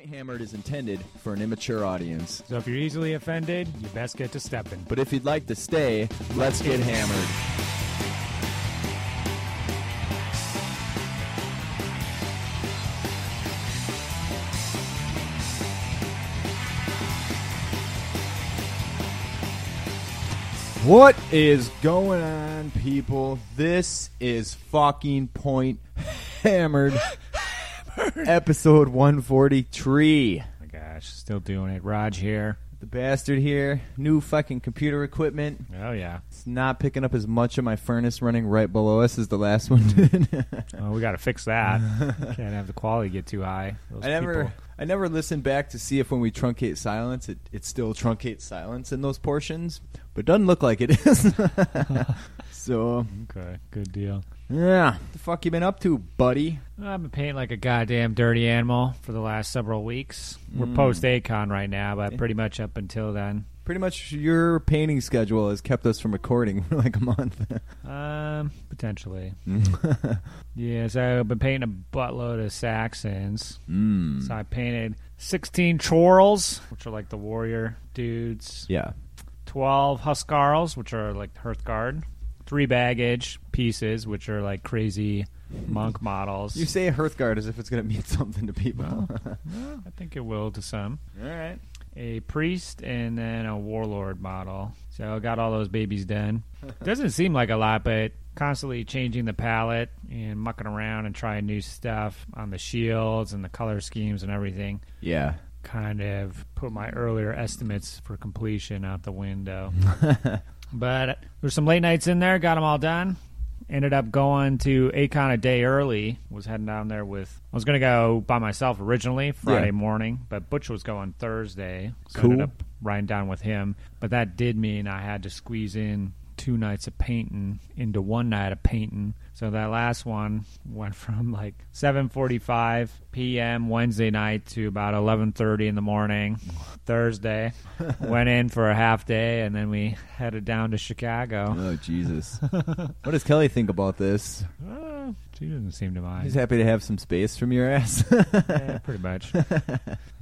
Point Hammered is intended for an immature audience. So if you're easily offended, you best get to stepping. But if you'd like to stay, let's get hammered. What is going on, people? This is fucking Point Hammered, episode 143. Oh my gosh, still doing it. Raj here. The bastard here, new fucking computer equipment. Oh yeah. It's not picking up as much of my furnace running right below us as the last one did. Well, we got to fix that. Can't have the quality get too high. Those I never, people- I never listened back to see if when we truncate silence, it, it still truncates silence in those portions, but it doesn't look like it is. so, Okay, good deal. Yeah, the fuck you been up to, buddy? I've been painting like a goddamn dirty animal for the last several weeks. We're Mm. post Acon right now, but pretty much up until then. Pretty much your painting schedule has kept us from recording for like a month. Um, potentially. Yeah, so I've been painting a buttload of Saxons. mm. So I painted 16 Ceorls, which are like the warrior dudes. Yeah. 12 Huskarls, which are like the Hearthguard. Three baggage pieces, which are like crazy monk models. You say Hearthguard as if it's going to mean something to people. Well, I think it will to some. All right. A priest and then a warlord model. So I got all those babies done. Doesn't seem like a lot, but constantly changing the palette and mucking around and trying new stuff on the shields and the color schemes and everything. Yeah. kind of put my earlier estimates for completion out the window. But there's some late nights in there, got them all done. Ended up going to Acon a day early. Was heading down there with. I was going to go by myself originally Friday Yeah. morning, but Butch was going Thursday, so I Cool. ended up riding down with him. But that did mean I had to squeeze in two nights of painting into one night of painting. So that last one went from like 7:45 p.m. Wednesday night to about 11:30 in the morning Thursday. went in for a half day and then we headed down to Chicago. Oh Jesus! what does Kelly think about this? Uh, she doesn't seem to mind. He's happy to have some space from your ass. yeah, pretty much.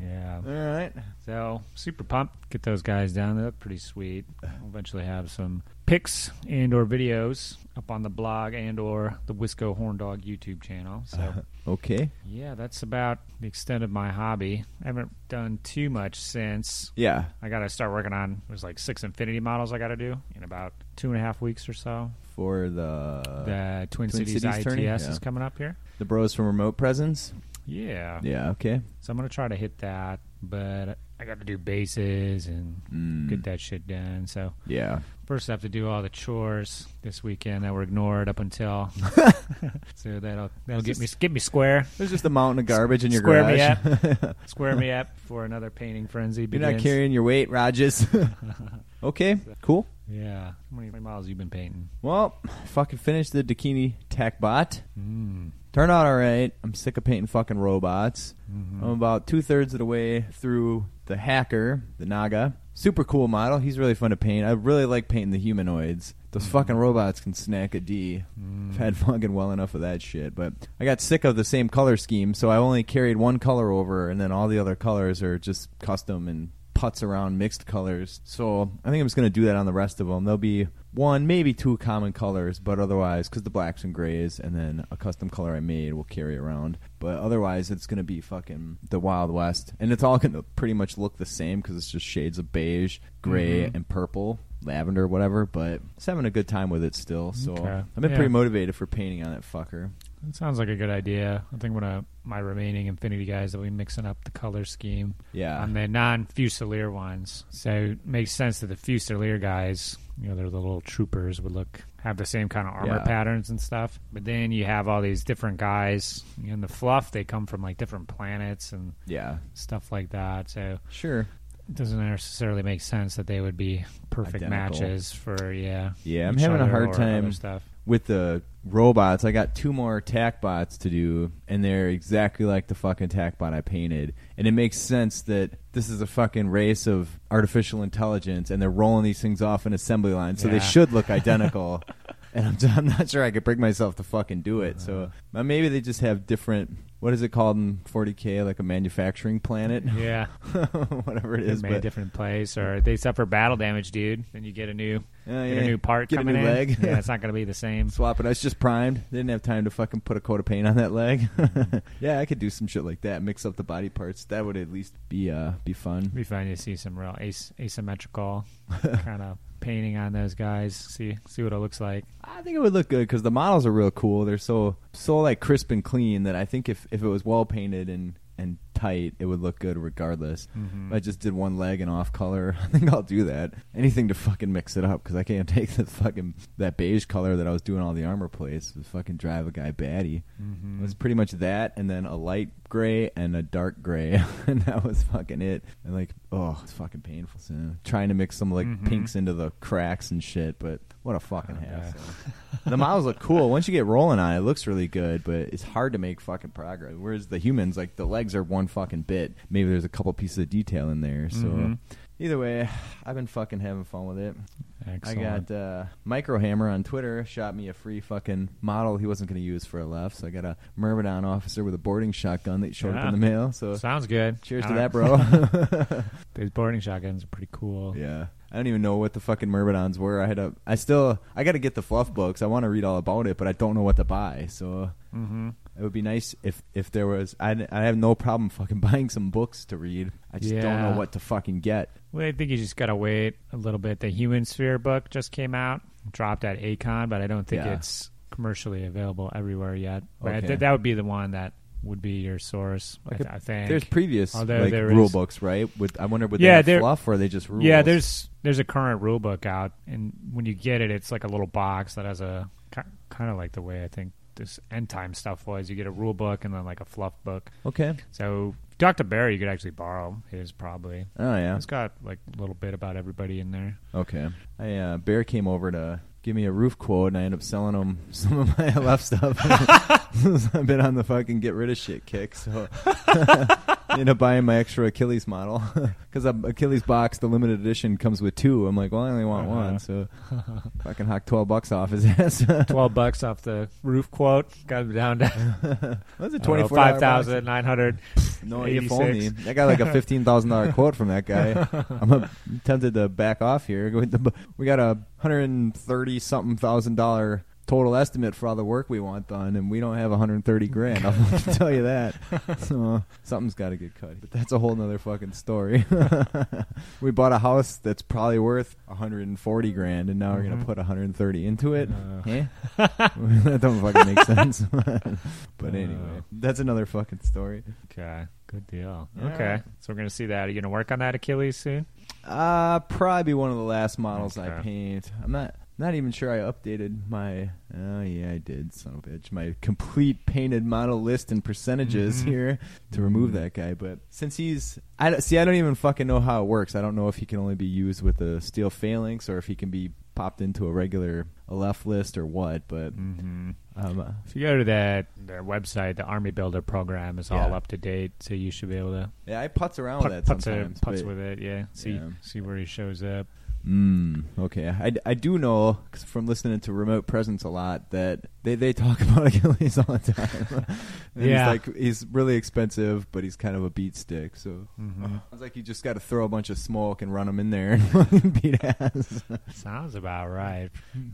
Yeah. All right. So super pumped. Get those guys down. They look pretty sweet. We'll eventually have some pics and or videos up on the blog and or the Wisco Horn Dog YouTube channel. So Okay. yeah, that's about the extent of my hobby. I haven't done too much since. Yeah. I got to start working on. There's like six Infinity models I got to do in about two and a half weeks or so. For the the Twin, Twin Cities, Cities ITS tourney? is Yeah. coming up here. the bros from Remote Presence. Yeah. Yeah. Okay. So I'm gonna try to hit that, but I got to do bases and Mm. get that shit done. So Yeah. First, I have to do all the chores this weekend that were ignored up until. so that'll that'll get me get me square, There's just a mountain of garbage in your garage. Square me garage. square me up for another painting frenzy. You're not carrying your weight, Rajas. okay. Cool. Yeah. How many miles you been painting? Well, fucking finished the Dakini Tactbot. Mm. Turned out all right. I'm sick of painting fucking robots. Mhm. I'm about two thirds of the way through the Hacker, the Naga. Super cool model. He's really fun to paint. I really like painting the humanoids. Those fucking robots can snack a D. Mm. I've had fucking well enough of that shit. But I got sick of the same color scheme, so I only carried one color over, and then all the other colors are just custom and putts around mixed colors. So I think I'm just gonna do that on the rest of them. There'll be one, maybe two common colors, but otherwise, because the blacks and grays, and then a custom color I made will carry around. But otherwise, it's gonna be fucking the Wild West, and it's all gonna pretty much look the same because it's just shades of beige, gray, Mhm. and purple. Lavender, whatever, but just having a good time with it still. So Okay. I've been Yeah. pretty motivated for painting on that fucker. That sounds like a good idea. I think one of my remaining Infinity guys that we mixing up the color scheme Yeah, on the non-Fusilier ones. So it makes sense that the Fusilier guys, you know, they're the little troopers, would look have the same kind of armor Yeah. patterns and stuff. But then you have all these different guys in the fluff. They come from like different planets and yeah, stuff like that. So sure. it doesn't necessarily make sense that they would be perfect Identical. matches for yeah. Yeah, I'm each having a other hard or time stuff. With the robots. I got two more attack bots to do, and they're exactly like the fucking attack bot I painted. And it makes sense that this is a fucking race of artificial intelligence, and they're rolling these things off in assembly line, so they Yeah. should look identical. and I'm, I'm not sure I could bring myself to fucking do it. So uh, maybe they just have different. What is it called in 40k? Like a manufacturing planet, Yeah, whatever It's is. made a different place, or they suffer battle damage, dude. Then you get a new, Yeah, get a new part Get a coming new in. leg. Yeah, it's not going to be the same. swap it. It's just primed. They didn't have time to fucking put a coat of paint on that leg. yeah, I could do some shit like that. Mix up the body parts. That would at least be uh be fun. It'd be fun to see some real as- asymmetrical kind of painting on those guys. See see what it looks like. I think it would look good because the models are real cool. They're so so like crisp and clean that I think if if it was well painted and and tight, it would look good regardless. Mhm. If I just did one leg and off color. I think I'll do that. Anything to fucking mix it up because I can't take the fucking that beige color that I was doing all the armor plates. To fucking drive a guy batty. Mhm. It was pretty much that, and then a light gray and a dark gray, and that was fucking it. And like, oh, it's fucking painful. So, trying to mix some like Mhm. pinks into the cracks and shit, but what a fucking Okay. hassle. the models look cool once you get rolling on it. It looks really good, but it's hard to make fucking progress. Whereas the humans, like the legs are one fucking bit. Maybe there's a couple pieces of detail in there. So Mhm. either way, I've been fucking having fun with it. Excellent. I got uh, Microhammer on Twitter shot me a free fucking model he wasn't going to use for a left. So I got a Myrmidon officer with a boarding shotgun that showed up in the mail. So Sounds good. cheers to that, bro. These boarding shotguns are pretty cool. yeah. I don't even know what the fucking Myrmidons were. I had a. I still. I got to get the fluff books. I want to read all about it, but I don't know what to buy. So Mm-hmm. It would be nice if if there was. I I have no problem fucking buying some books to read. I just don't Yeah. know what to fucking get. Well, I think you just gotta wait a little bit. The Human Sphere book just came out, dropped at Acon, but I don't think Yeah. it's commercially available everywhere yet. But I Okay. th- that would be the one that would be your source. I, Like th- I think. There's previous Although like there rule is- books, right? With I wonder would Yeah, they have there- fluff or are they just rules? Yeah, there's there's a current rule book out, and when you get it, it's like a little box that has a kind of like the way I think this end time stuff was. You get a rule book and then like a fluff book. okay. So Dr. Barry, you could actually borrow his probably. Oh yeah. It's got like a little bit about everybody in there. Okay. I uh, Bear came over to give me a roof quote, and I end up selling them some of my left stuff. I've been on the fucking get rid of shit kick, so I ended up buying my extra Achilles model because Achilles box, the limited edition, comes with two. I'm like, well, I only want Uh-huh. one, so fucking hock twelve bucks off his ass. Twelve bucks off the roof quote. Got him down to What's it? I don't Twenty know, four five thousand nine hundred. No, if only 86. I got like a fifteen thousand dollar quote from that guy. I'm tempted to back off here. We got a hundred and thirty something thousand dollar total estimate for all the work we want done, and we don't have 130 grand. I'll tell you that. So something's got to get cut. But that's a whole nother fucking story. we bought a house that's probably worth 140 grand, and now we're gonna put 130 into it. Uh. Eh? that don't fucking make sense. but Uh. anyway, that's another fucking story. Okay, good deal. Yeah. Okay, so we're gonna see that. Are you gonna work on that Achilles soon? Uh probably be one of the last models I paint. I'm not not even sure I updated my. Oh yeah, I did. Son of a bitch. My complete painted model list and percentages Mhm. here to remove Mhm. that guy. But since he's, I don't, see. I don't even fucking know how it works. I don't know if he can only be used with a steel phalanx or if he can be popped into a regular left list or what. But Mm-hmm. um, uh, If you go to that their website, the Army Builder program is all up to date, so you should be able to yeah, I putz around put, with that putz, sometimes. a, putz with it. Yeah, see Yeah. see where he shows up. Mm, okay, I, I do know from listening to Remote Presence a lot that they, they talk about Achilles all the time. Yeah. he's like he's really expensive, but he's kind of a beat stick. So Mhm. I was like, you just got to throw a bunch of smoke and run him in there and beat ass. Sounds about right.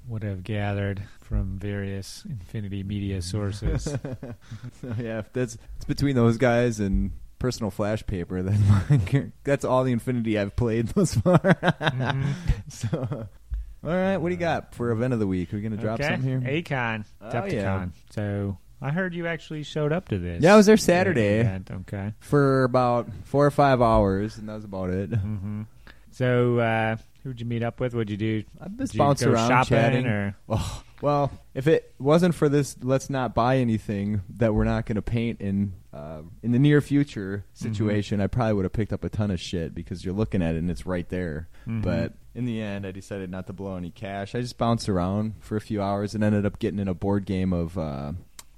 Would have gathered from various Infinity Media sources. so yeah, that's it's between those guys and personal flash paper. Then like, that's all the Infinity I've played thus far. Mhm. So. All right, what do you got for event of the week? Are we gonna drop okay. something here? Acon, Oh, Adepticon. yeah. So I heard you actually showed up to this. Yeah, I was there Saturday. event, Okay. for about four or five hours, and that was about it. hmm So uh, who'd you meet up with? What'd you do? I just Did you bounced go around shopping chatting. or Oh, well, if it wasn't for this, let's not buy anything that we're not going to paint in uh, in the near future Mm-hmm. situation. I probably would have picked up a ton of shit because you're looking at it and it's right there. Mhm. But in the end, I decided not to blow any cash. I just bounced around for a few hours and ended up getting in a board game of uh,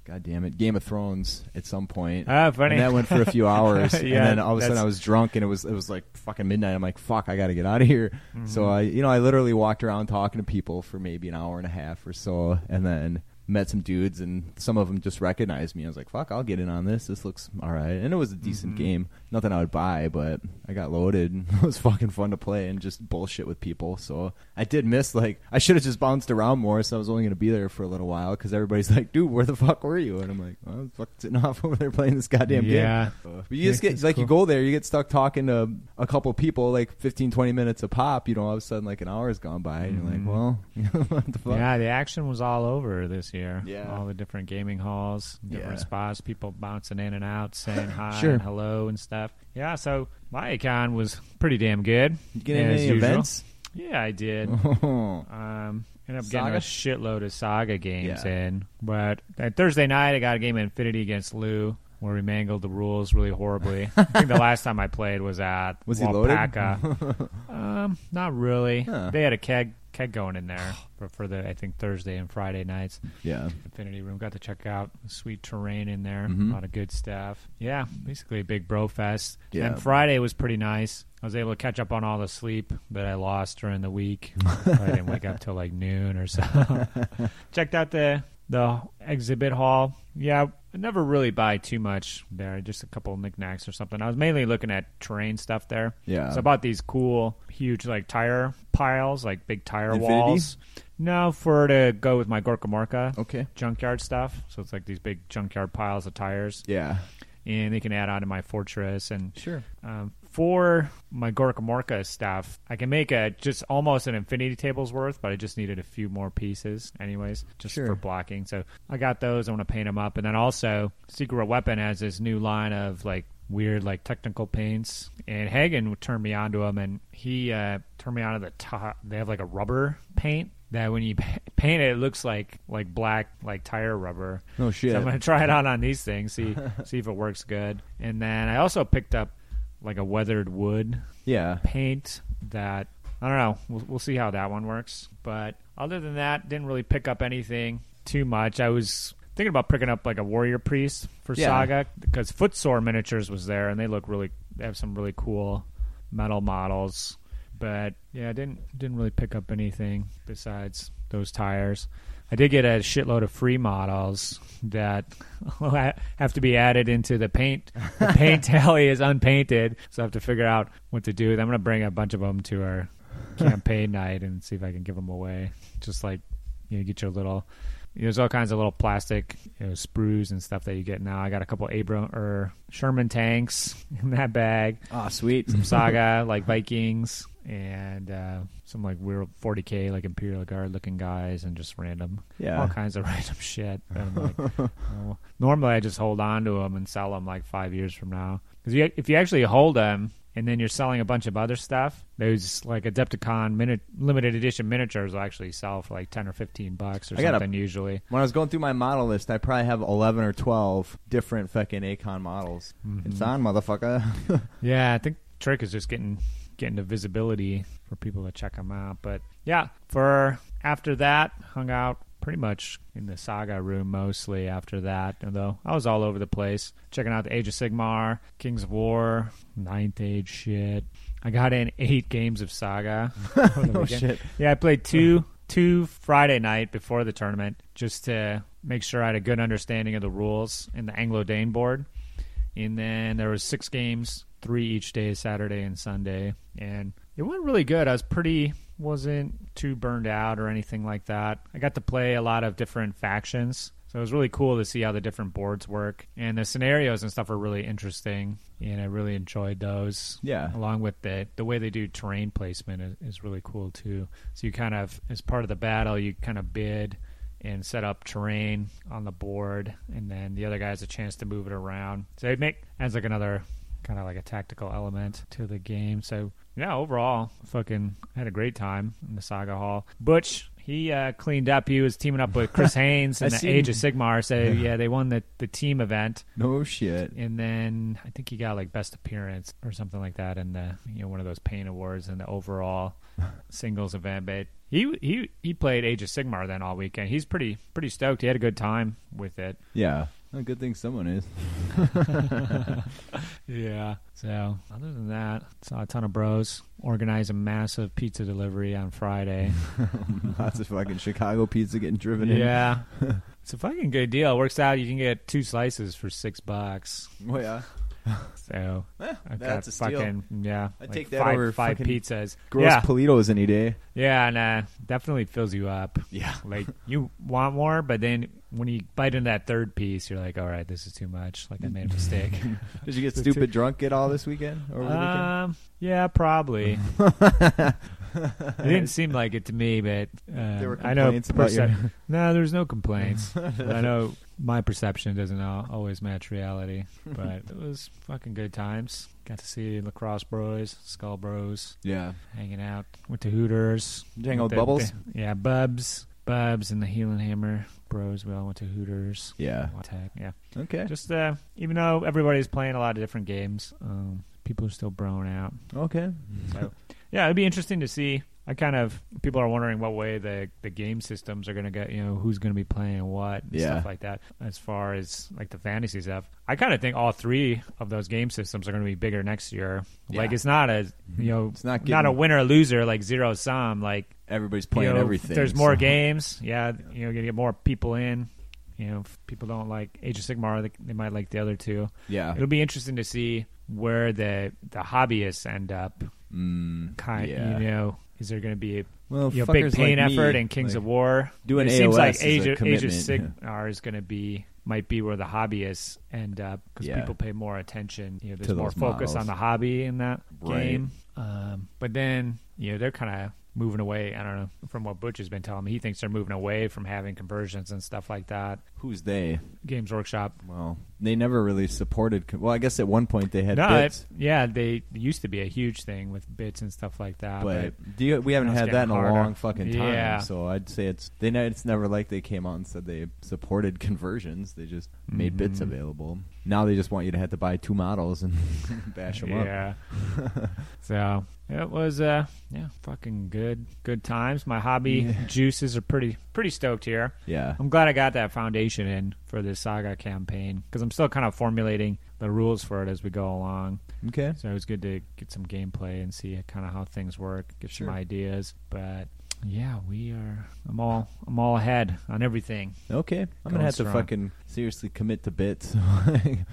God damn it, Game of Thrones at some point. Ah, funny. And that went for a few hours, Yeah, and then all of a sudden I was drunk, and it was it was like fucking midnight. I'm like, fuck, I got to get out of here. Mm-hmm. So I, you know, I literally walked around talking to people for maybe an hour and a half or so, and then met some dudes, and some of them just recognized me. I was like, fuck, I'll get in on this. This looks all right, and it was a decent Mhm. game. Nothing I would buy, but I got loaded. and It was fucking fun to play and just bullshit with people. So I did miss like I should have just bounced around more. So I was only going to be there for a little while because everybody's like, dude, where the fuck were you? And I'm like, well, I was fucking sitting off over there playing this goddamn Yeah. game. So- but you just get like you go there, you get stuck talking to a couple people like 15, 20 minutes a pop. You know, all of a sudden like an hour has gone by, and you're Mhm. like, well, what the fuck? Yeah, the action was all over this year. Yeah. all the different gaming halls, different Yeah. spots, people bouncing in and out, saying hi Sure. and hello and stuff. Yeah, so my account was pretty damn good. You get any usual. events? Yeah, I did. Oh, Um, ended up Saga? getting a shitload of Saga games Yeah. in. But that Thursday night, I got a game of Infinity against Lou where we mangled the rules really horribly. I think the last time I played was at Was he um, not really. Huh. They had a keg keg going in there for, for the I think Thursday and Friday nights. yeah. Infinity Room got to check out sweet terrain in there. Mhm. A lot of good stuff. Yeah, basically a big bro fest. Yeah. And Friday was pretty nice. I was able to catch up on all the sleep that I lost during the week. I didn't wake up till like noon or so. Checked out the the exhibit hall. Yeah, I never really buy too much there. Just a couple of knickknacks or something. I was mainly looking at terrain stuff there. Yeah. So I bought these cool, huge like tire piles, like big tire Infinity? walls. No, for to go with my Gorkamorka Okay. junkyard stuff. So it's like these big junkyard piles of tires, Yeah. and they can add on to my fortress. And Sure. um, for my Gorkamorka stuff, I can make a just almost an infinity table's worth, but I just needed a few more pieces, anyways, just Sure. for blocking. So I got those. I want to paint them up, and then also Secret Weapon has this new line of like weird like technical paints and hagen turned me onto them and he uh turned me onto the top they have like a rubber paint that when you paint it, it looks like like black like tire rubber Oh shit. so I'm gonna try it out on these things, see see if it works good. And then I also picked up like a weathered wood yeah. paint that I don't know. We'll, we'll see how that one works. But other than that, didn't really pick up anything too much. I was thinking about picking up like a warrior priest for Yeah. Saga because Footsore Miniatures was there, and they look really. They have some really cool metal models. But yeah, didn't didn't really pick up anything besides those tires. I did get a shitload of free models that have to be added into the paint. The paint tally is unpainted, so I have to figure out what to do. I'm going to bring a bunch of them to our campaign night and see if I can give them away. Just like you know, get your little. There's all kinds of little plastic you know, sprues and stuff that you get now. I got a couple Abram or Sherman tanks in that bag Ah, sweet. some saga like Vikings and uh, some like weird 40k like Imperial Guard looking guys and just random yeah, all kinds of random shit. And like, oh. Normally I just hold on to them and sell them like five years from now because you, if you actually hold them and then you're selling a bunch of other stuff, those like Adepticon minute, limited edition miniatures will actually sell for like ten or fifteen bucks or I got a- something usually. When I was going through my model list, I probably have 11 or 12 different fucking Acon models. Mm-hmm. It's on, motherfucker. Yeah, I think Trick is just getting getting the visibility for people to check them out. But yeah, for after that, hung out pretty much in the Saga room mostly. After that, although I was all over the place, checking out the Age of Sigmar, Kings of War, Ninth Age shit. I got in eight games of Saga. oh, shit. Yeah, I played two two Friday night before the tournament just to make sure I had a good understanding of the rules in the Anglo Dane board. And then there was six games, three each day, Saturday and Sunday, and it went really good. I was pretty wasn't too burned out or anything like that. I got to play a lot of different factions. So it was really cool to see how the different boards work. And the scenarios and stuff are really interesting. And I really enjoyed those Yeah. along with the the way they do terrain placement is, is really cool too. So you kind of as part of the battle, you kind of bid and set up terrain on the board, and then the other guy has a chance to move it around. So it make adds like another kind of like a tactical element to the game. So yeah, overall, fucking had a great time in the Saga Hall. Butch. he uh, cleaned up. He was teaming up with Chris Haynes and the seen- Age of Sigmar. So yeah, they won the the team event, No shit. and then I think he got like best appearance or something like that in the you know one of those paint awards in the overall singles event. But he he he played Age of Sigmar then all weekend. He's pretty pretty stoked. He had a good time with it. Yeah. Well, good thing someone is. Yeah. So other than that, saw a ton of bros organize a massive pizza delivery on Friday. Lots of fucking Chicago pizza getting driven in. yeah. It's a fucking good deal. It works out. You can get two slices for six bucks. Oh yeah. So Eh, I've that's a steal. fucking yeah. I'd like take that five, over five pizzas. Gross yeah, Politos any day. yeah, and uh, definitely fills you up. Yeah. Like you want more, but then when you bite into that third piece, you're like, all right, this is too much. Like I made a mistake. Did you get stupid drunk at all this weekend? Over the weekend? um, yeah, probably. it didn't seem like it to me, but uh, There were I know. complaints about your- no, there's no complaints. I know my perception doesn't always match reality. But it was fucking good times. Got to see lacrosse bros, skull bros, Yeah. hanging out. Went to Hooters. Did you hang out with The- Bubbles? the- yeah, Bubs, Bubs, and the Heel and Hammer bros. We all went to Hooters. Yeah. Yeah, Okay. just uh, even though everybody's playing a lot of different games, um, people are still broing out. Okay. So, yeah, it'd be interesting to see. I kind of people are wondering what way the the game systems are going to get. You know, who's going to be playing what and Yeah. stuff like that. As far as like the fantasy stuff, I kind of think all three of those game systems are going to be bigger next year. Like it's not a you know It's not not a winner loser like zero sum. Like Everybody's you playing know, everything. There's more so- games. Yeah, you know, gonna get more people in. You know, if people don't like Age of Sigmar, they, they might like the other two. Yeah. It'll be interesting to see where the the hobbyists end up Mm, kind yeah. you know is there going to be a well, you know, big pain like me, effort in Kings like, of War? doing it seems AOS like is a Age of, Age of Sigmar is going to be might be where the hobbyists end up because Yeah. people pay more attention. You know, there's To more focus models. on the hobby in that Right. game. Um, but then you know they're kind of moving away. I don't know from what Butch has been telling me. He thinks they're moving away from having conversions and stuff like that. Who's they? Games Workshop. Well, they never really supported. Well, I guess at one point they had no, bits, it, yeah, they used to be a huge thing with bits and stuff like that. but do you, we haven't had that in getting a long fucking time. Yeah. So I'd say it's they. It's never like they came out and said they supported conversions. They just made bits Mhm. available. Now they just want you to have to buy two models and bash them up. yeah. so it was uh yeah fucking good good times. My hobby Yeah. juices are pretty pretty stoked here. Yeah. I'm glad I got that foundation in for this saga campaign because I'm still kind of formulating the rules for it as we go along. Okay. So it was good to get some gameplay and see kind of how things work, get Sure. some ideas. But yeah, we are. I'm all I'm all ahead on everything. Okay. I'm Going gonna have strong. to fucking seriously commit to bits. I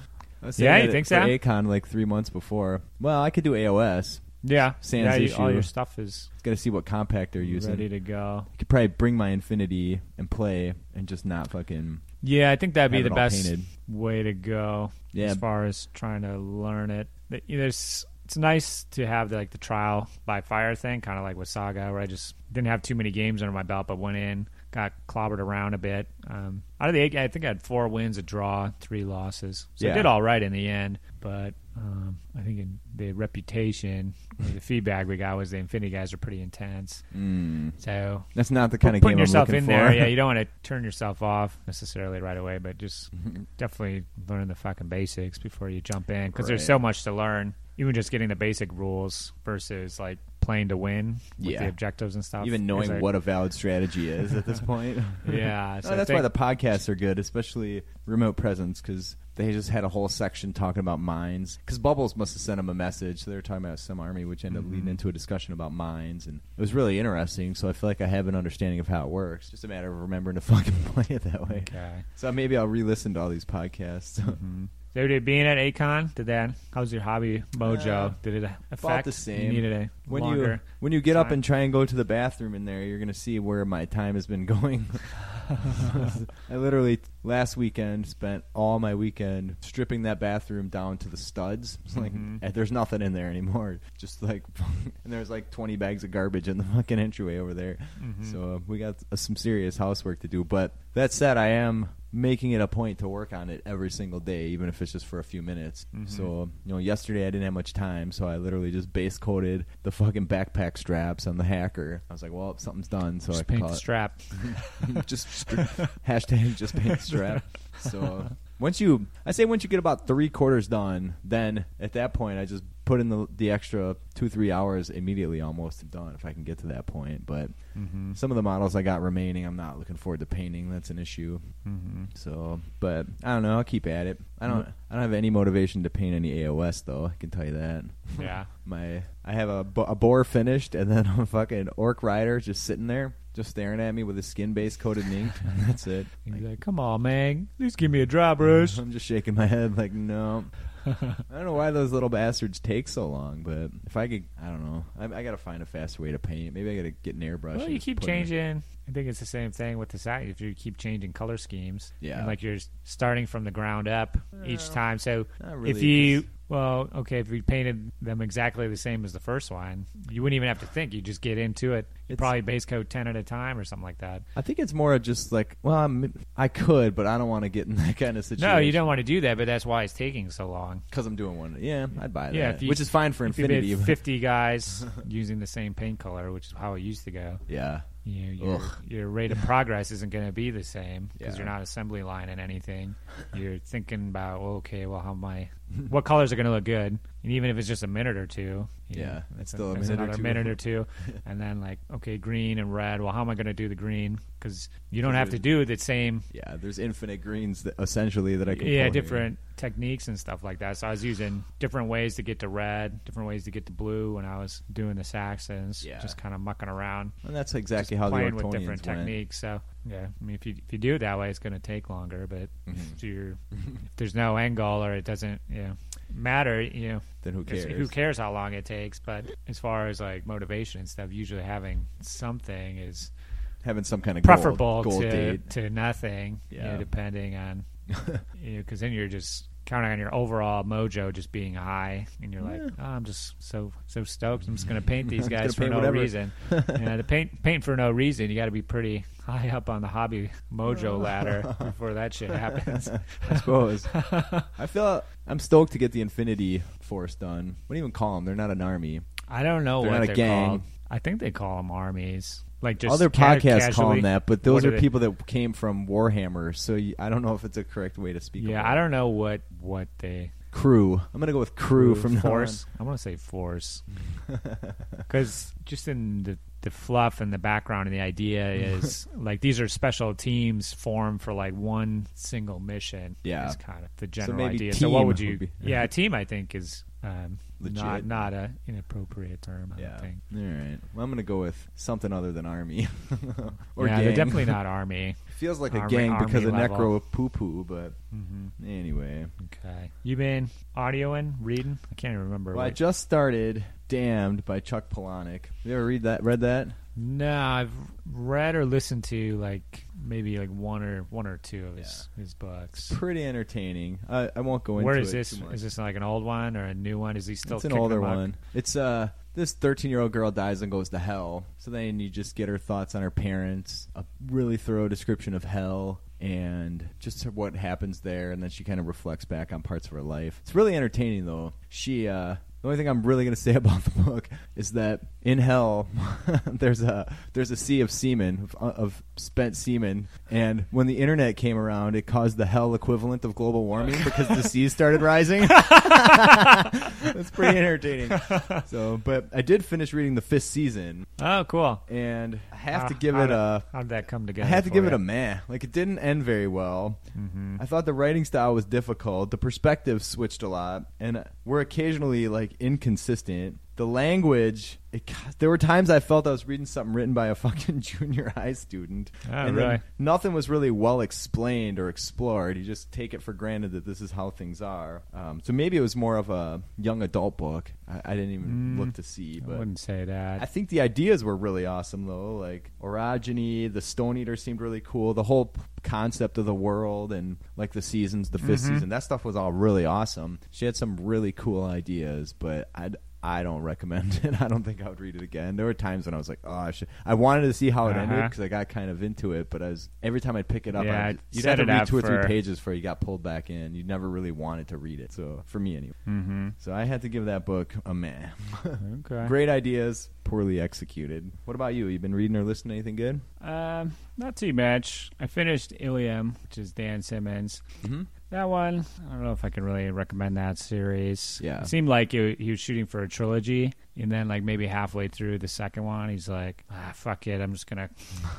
Yeah, you think so? Acon like three months before. Well, I could do AOS. Yeah, Sans yeah. You, all your stuff is Got to see what compact they're using. ready to go. I could probably bring my Infinity and play and just not fucking Yeah, I think that'd be the best painted. way to go Yeah. as far as trying to learn it. There's it's nice to have the, like the trial by fire thing, kind of like with Saga, where I just didn't have too many games under my belt, but went in, got clobbered around a bit. Um, out of the eight, I think I had four wins, a draw, three losses, so I did all right in the end. But um, I think in the reputation, the feedback we got was the Infinity guys are pretty intense. Mm. So That's not the kind of putting game yourself in looking there, for. yeah, you don't want to turn yourself off necessarily right away, but just definitely learn the fucking basics before you jump in because there's so much to learn. Even just getting the basic rules versus like playing to win with Yeah. the objectives and stuff. Even knowing like- what a valid strategy is at this point. Yeah, so that's why the podcasts are good, especially remote presence, because they just had a whole section talking about mines. Because Bubbles must have sent them a message. They were talking about some army, which ended up leading Mhm. into a discussion about mines, and it was really interesting. So I feel like I have an understanding of how it works. Just a matter of remembering to fucking play it that way. Okay. So maybe I'll re-listen to all these podcasts. Mhm. So did being at Acon, did that? How's your hobby mojo? Uh, did it affect? the same. You needed a when longer. you when you get up and try and go to the bathroom in there, you're gonna see where my time has been going. I literally last weekend spent all my weekend stripping that bathroom down to the studs. It's like Mhm. eh, there's nothing in there anymore. Just like and there's like 20 bags of garbage in the fucking entryway over there. Mhm. So uh, we got uh, some serious housework to do. But that said, I am making it a point to work on it every single day, even if it's just for a few minutes. Mhm. So you know, yesterday I didn't have much time, so I literally just base coated the fucking backpack straps on the hacker. I was like, well, something's done, so Just I paint the strap. just str- hashtag just paint the strap. So once you, I say once you get about three quarters done, then at that point I just put in the the extra two three hours immediately almost done if I can get to that point. But hmm some of the models I got remaining, I'm not looking forward to painting. That's an issue. hmm So, but I don't know. I'll keep at it. I don't. I don't have any motivation to paint any AOS though. I can tell you that. Yeah. My I have a, a boar finished, and then a fucking orc rider just sitting there, just staring at me with his skin base coated in ink. And that's it. He's like, "Come on, man, at least give me a dry brush." I'm just shaking my head like no. I don't know why those little bastards take so long, but if I could, I don't know. I, I got to find a faster way to paint. Maybe I got to get an airbrush. well, you keep put it in- changing. I think it's the same thing with the side. If you keep changing color schemes, Yeah. and like you're starting from the ground up each time. So Not if you well, okay, if you painted them exactly the same as the first one, you wouldn't even have to think. You just get into it. You probably base coat ten at a time or something like that. I think it's more just like, well, I'm, I could, but I don't want to get in that kind of situation. No, you don't want to do that, but that's why it's taking so long. because I'm doing one. Yeah, I'd buy that. Yeah, if you- which is fine for if Infinity. had 50 guys using the same paint color, which is how it used to go, yeah, you know, your, your rate of progress isn't going to be the same because Yeah. you're not assembly line in anything. You're thinking about, okay, well, how am I, what colors are going to look good? And even if it's just a minute or two, Yeah, know, it's still a that's minute or two. minute or two. and then, like, okay, green and red. Well, how am I going to do the green? Because you don't have to do the same yeah. There's infinite greens that essentially that I can. yeah pull here. different techniques and stuff like that so i was using different ways to get to red different ways to get to blue when i was doing the saxons Yeah. just kind of mucking around And that's exactly how the playing with different went. techniques so yeah i mean if you if you do it that way it's going to take longer but Mhm. if you're if there's no angle or it doesn't know matter you know Then who cares? who cares how long it takes but as far as like motivation and stuff usually having something is Having some kind of preferable gold, gold to date. to nothing. you know, Yeah. depending on you because then you're just counting on your overall mojo just being high, and you're like, Yeah. oh, I'm just so so stoked. I'm just going to paint these guys for no whatever. reason. yeah, to paint paint for no reason, you got to be pretty high up on the hobby mojo ladder before that shit happens. I suppose. I feel I'm stoked to get the Infinity Force done. What do you even call them? They're not an army. I don't know They're what not a gang. called. I think they call them armies. Like just Other ca- podcasts call them that, but those What are people that came from Warhammer. So you, I don't know if it's a correct way to speak. Yeah. I don't know what what they Crew. I'm gonna go with crew, from force. I want to say force because just in the the fluff and the background and the idea is like these are special teams formed for like one single mission. Yeah. is kind of the general maybe idea. So what would you? would be- yeah, a team I think is um, not Legit. not a inappropriate term. I yeah. All right. Well, I'm gonna go with something other than army. or yeah, gang. they're definitely not army. Feels like a gang because of army necro poo poo, but hmm anyway. Okay, you been audioing, reading? I can't even remember. Well, I just started "Damned" by Chuck Palahniuk. You ever read that? Read that? No, I've read or listened to like maybe like one or one or two of his his books. Pretty entertaining. I, I won't go into Where is it this? too much. Is this like an old one or a new one? Is he still? it's an kicking older one. It's uh this 13 year old girl dies and goes to hell. So then you just get her thoughts on her parents, a really thorough description of hell, and just what happens there, and then she kind of reflects back on parts of her life. It's really entertaining though. She uh the only thing I'm really going to say about the book is that in hell there's a there's a sea of semen of, of spent semen, and when the internet came around, it caused the hell equivalent of global warming because the seas started rising. That's pretty entertaining. So, but I did finish reading the fifth season, Oh, cool. and I have How- to give it a. How did that come together? I had to give it a meh. Like it didn't end very well. Mhm. I thought the writing style was difficult. The perspective switched a lot, and we're occasionally like inconsistent. The language. It, there were times I felt I was reading something written by a fucking junior high student, Oh, and nothing was really well explained or explored. You just take it for granted that this is how things are. Um, so maybe it was more of a young adult book. I, I didn't even Mm, look to see, I wouldn't say that. I think the ideas were really awesome, though. Like orogeny, the Stone Eater seemed really cool. The whole p- concept of the world and like the seasons, the 5th Mhm. season, that stuff was all really awesome. She had some really cool ideas, but I I don't recommend it. I don't think I would read it again. There were times when I was like, oh, I should. I wanted to see how it ended Uh-huh. because I got kind of into it, but I was every time I'd pick it up, Yeah, I'd, you'd have to read two or three pages before you got pulled back in. You never really wanted to read it. So for me, anyway. mm-hmm. So I had to give that book a man. Okay. Great ideas, poorly executed. What about you? You been reading or listening to anything good? Um, not too much. I finished Ilium, which is Dan Simmons. Mm-hmm. That one, I don't know if I can really recommend that series. Yeah. It seemed like he, he was shooting for a trilogy, and then like maybe halfway through the second one, he's like, ah, "Fuck it, I'm just gonna,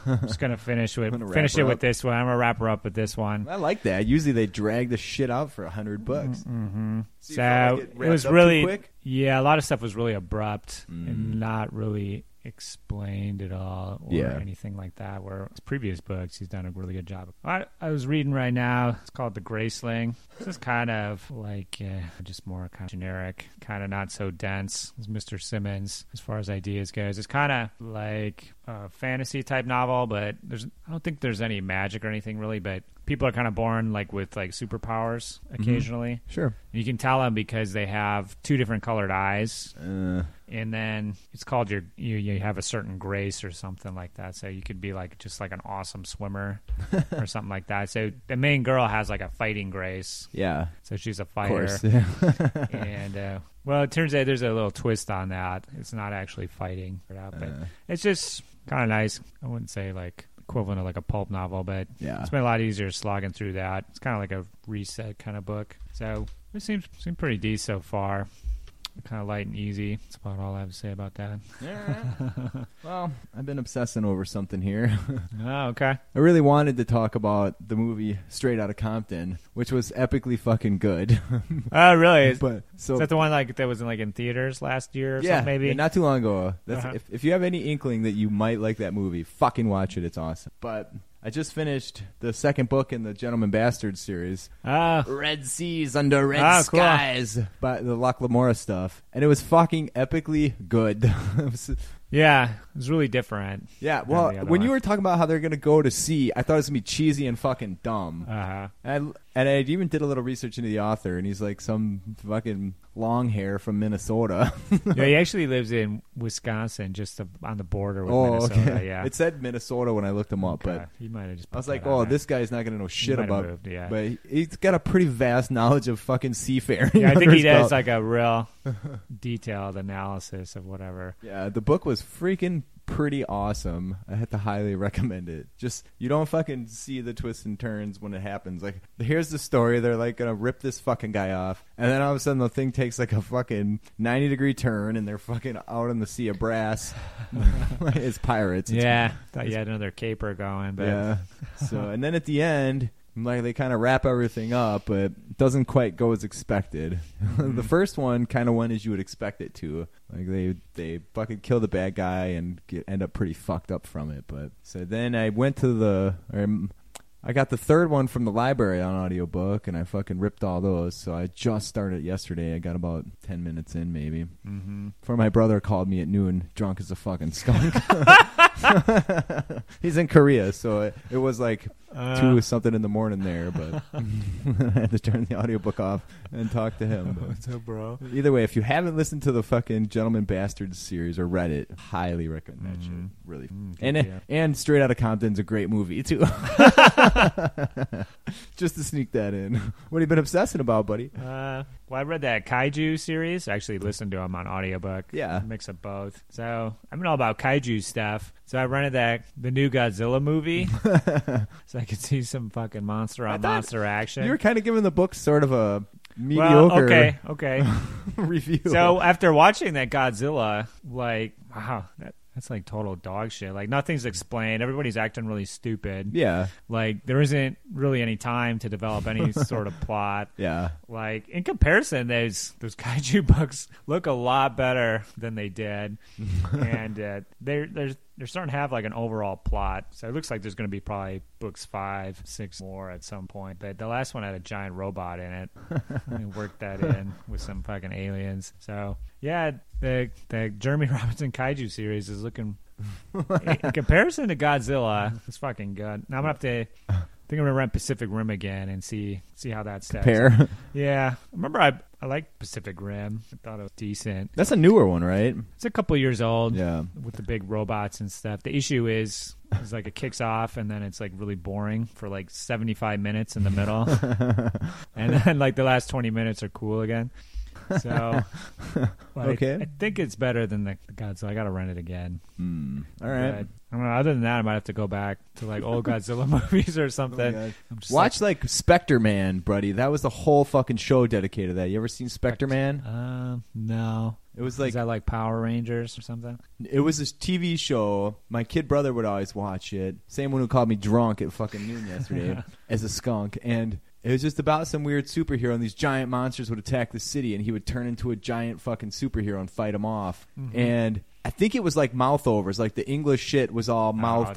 I'm just gonna finish with gonna finish it her with this one. I'm gonna wrap her up with this one." I like that. Usually they drag the shit out for a hundred bucks. Mm-hmm. So So, like it it, was really, quick? yeah, a lot of stuff was really abrupt Mm. and not really explained it all or Yeah. anything like that. Where his previous books, he's done a really good job. I, I was reading right now. It's called The Graceling. It's just kind of like uh, just more kind of generic, kind of not so dense as Mr. Simmons as far as ideas goes. It's kind of like a fantasy type novel, but there's I don't think there's any magic or anything really, but people are kind of born like with like superpowers occasionally. Sure. You can tell them because they have two different colored eyes, Uh, and then it's called your you you have a certain grace or something like that. So you could be like just like an awesome swimmer or something like that. So the main girl has like a fighting grace, yeah. so she's a Of fighter. course. Yeah. and uh, well, it turns out there's a little twist on that. It's not actually fighting, for that, but Uh, it's just kind of nice. I wouldn't say like equivalent of like a pulp novel, but yeah. it's been a lot easier slogging through that. It's kind of like a reset kind of book. So it seems seems pretty decent so far. Kind of light and easy. That's about all I have to say about that. Yeah. well, I've been obsessing over something here. Oh, okay. I really wanted to talk about the movie Straight Outta Compton, which was epically fucking good. Oh, really? Is, but so is that the one like that was in like in theaters last year or yeah, something? Maybe. not too long ago. That's Uh-huh. if, if you have any inkling that you might like that movie, fucking watch it. It's awesome. But I just finished the second book in the Gentleman Bastard series, Oh, Red Seas Under Red Ah, cool. Skies, by the Locke Lamora stuff, and it was fucking epically good. It was- yeah. It was really different. yeah, well, when you were talking about how they're gonna go to sea, I thought it was gonna be cheesy and fucking dumb. Uh huh. And I, and I even did a little research into the author, and he's like some fucking long hair from Minnesota. yeah, he actually lives in Wisconsin, just on the border with oh, Minnesota. okay. Yeah. It said Minnesota when I looked him up, Okay. but he might have just. I was like, oh, this guy's not gonna know shit about. moved, yeah. But he- he's got a pretty vast knowledge of fucking seafaring. Yeah, I think he does like a real detailed analysis of whatever. Yeah, the book was freaking pretty awesome. I had to highly recommend it. Just you don't fucking see the twists and turns when it happens. Like here's the story. They're like gonna rip this fucking guy off, and then all of a sudden the thing takes like a fucking ninety degree turn, and they're fucking out in the sea of brass. it's pirates. It's yeah, thought you had another caper going, but yeah. So and then at the end, like they kind of wrap everything up, but it doesn't quite go as expected. the first one kind of went as you would expect it to. Like they they fucking kill the bad guy and get, end up pretty fucked up from it. But so then I went to the. Um, I got the third one from the library on audiobook and I fucking ripped all those. So I just started yesterday. I got about 10 minutes in maybe. hmm Before my brother called me at noon, drunk as a fucking skunk. He's in Korea, so it, it was like Uh, two something in the morning there, but I had to turn the audiobook off and talk to him. What's up, bro? either way, if you haven't listened to the fucking Gentleman Bastards series or read it, highly recommend that Mhm. shit. Really. Mm, And deal. and Straight Outta Compton's a great movie too. Just to sneak that in. What have you been obsessing about, buddy? Uh, well, I read that Kaiju series. I actually listened to them on audiobook. Yeah. mix of both. So I'm all about Kaiju stuff. So I rented that the new Godzilla movie, so I could see some fucking monster on monster action. You were kind of giving the book sort of a well, mediocre okay, okay. review. so after watching that Godzilla, like, wow, that, that's like total dog shit. Like nothing's explained. Everybody's acting really stupid. Yeah, Like there isn't really any time to develop any sort of plot. yeah. Like in comparison, those those kaiju books look a lot better than they did, and uh, they're they're they're starting to have like an overall plot. So it looks like there's going to be probably books five, six more at some point. But the last one had a giant robot in it. they worked that in with some fucking aliens. So yeah, the the Jeremy Robinson kaiju series is looking. in comparison to Godzilla, it's fucking good. Now I'm gonna have to. Think I'm gonna rent Pacific Rim again and see see how that stacks. Pair. Yeah, I remember I I liked Pacific Rim. I thought it was decent. That's a newer one, right? It's a couple years old. Yeah. With the big robots and stuff. The issue is is like it kicks off and then it's like really boring for like 75 minutes in the middle. and then like the last 20 minutes are cool again. So but Okay. I think it's better than the, the Godzilla. I got to rent it again. Hmm. All right. But, I don't know. Other than that, I might have to go back to like old Godzilla movies or something. Just Watch like Spectreman, buddy. That was the whole fucking show dedicated to that. You ever seen Spectreman? like, uh, no. It was Is like that like Power Rangers or something? it was this TV show. My kid brother would always watch it. Same one who called me drunk at fucking noon yesterday as a skunk. And it was just about some weird superhero, and these giant monsters would attack the city, and he would turn into a giant fucking superhero and fight them off. Mm-hmm. And I think it was like mouth overs, like the English shit was all Oh,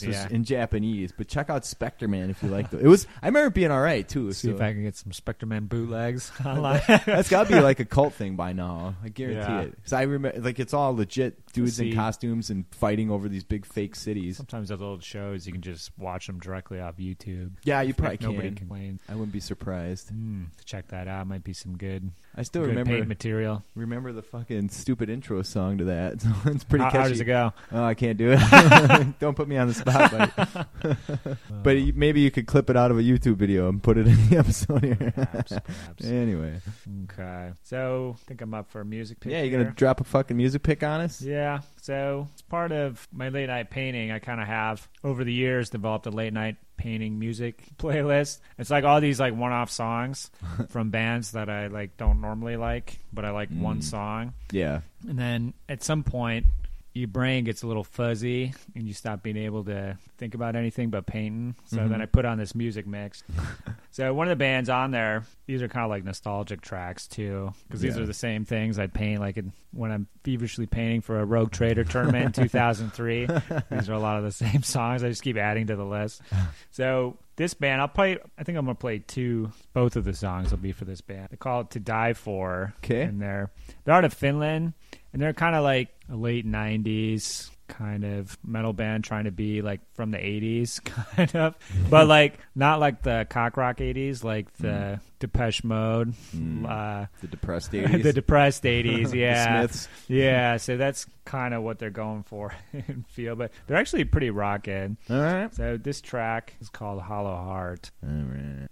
Japanese, yeah. in Japanese. But check out Spectreman if you like. It was. I remember it being all right too. See so- if I can get some Spectreman bootlegs online. That's got to be like a cult thing by now. I guarantee Yeah. it. Because I remember, like, it's all legit dudes in costumes and fighting over these big fake cities. Sometimes those old shows you can just watch them directly off YouTube. Yeah, you probably If nobody can. complains. I wouldn't be surprised. Hmm, check that out. Might be some good, I still good remember material. remember the fucking stupid intro song to that. So it's pretty how, catchy. how does it go? Oh, I can't do it. Don't put me on the spot, buddy. but you- maybe you could clip it out of a YouTube video and put it in the episode here. Perhaps, perhaps. anyway, Okay. So I think I'm up for a music pick. yeah, you are gonna drop a fucking music pick on us? Yeah. Yeah, so it's part of my late night painting. I kind of have over the years developed a late night painting music playlist. It's like all these like one off songs from bands that I like don't normally like, but I like one Mm. song. Yeah. And then at some point, your brain gets a little fuzzy and you stop being able to think about anything but painting. So Mhm. then I put on this music mix. so one of the bands on there, these are kind of like nostalgic tracks too, because these Yeah. are the same things I paint like in, when I'm feverishly painting for a Rogue Trader tournament in 2003. these are a lot of the same songs. I just keep adding to the list. So this band, I'll play. I think I'm gonna play two. Both of the songs will be for this band. They call it "To Die For." 'Kay. and they're they're out of Finland, and they're kind of like late '90s kind of metal band, trying to be like from the '80s, kind of, but like not like the cock rock '80s, like the Depeche Mode, Mm. uh, The depressed 80s. the depressed '80s. Yeah, The Smiths. yeah. So that's kind of what they're going for and feel, but they're actually pretty rockin'. All right. So this track is called Hollow Heart. All right.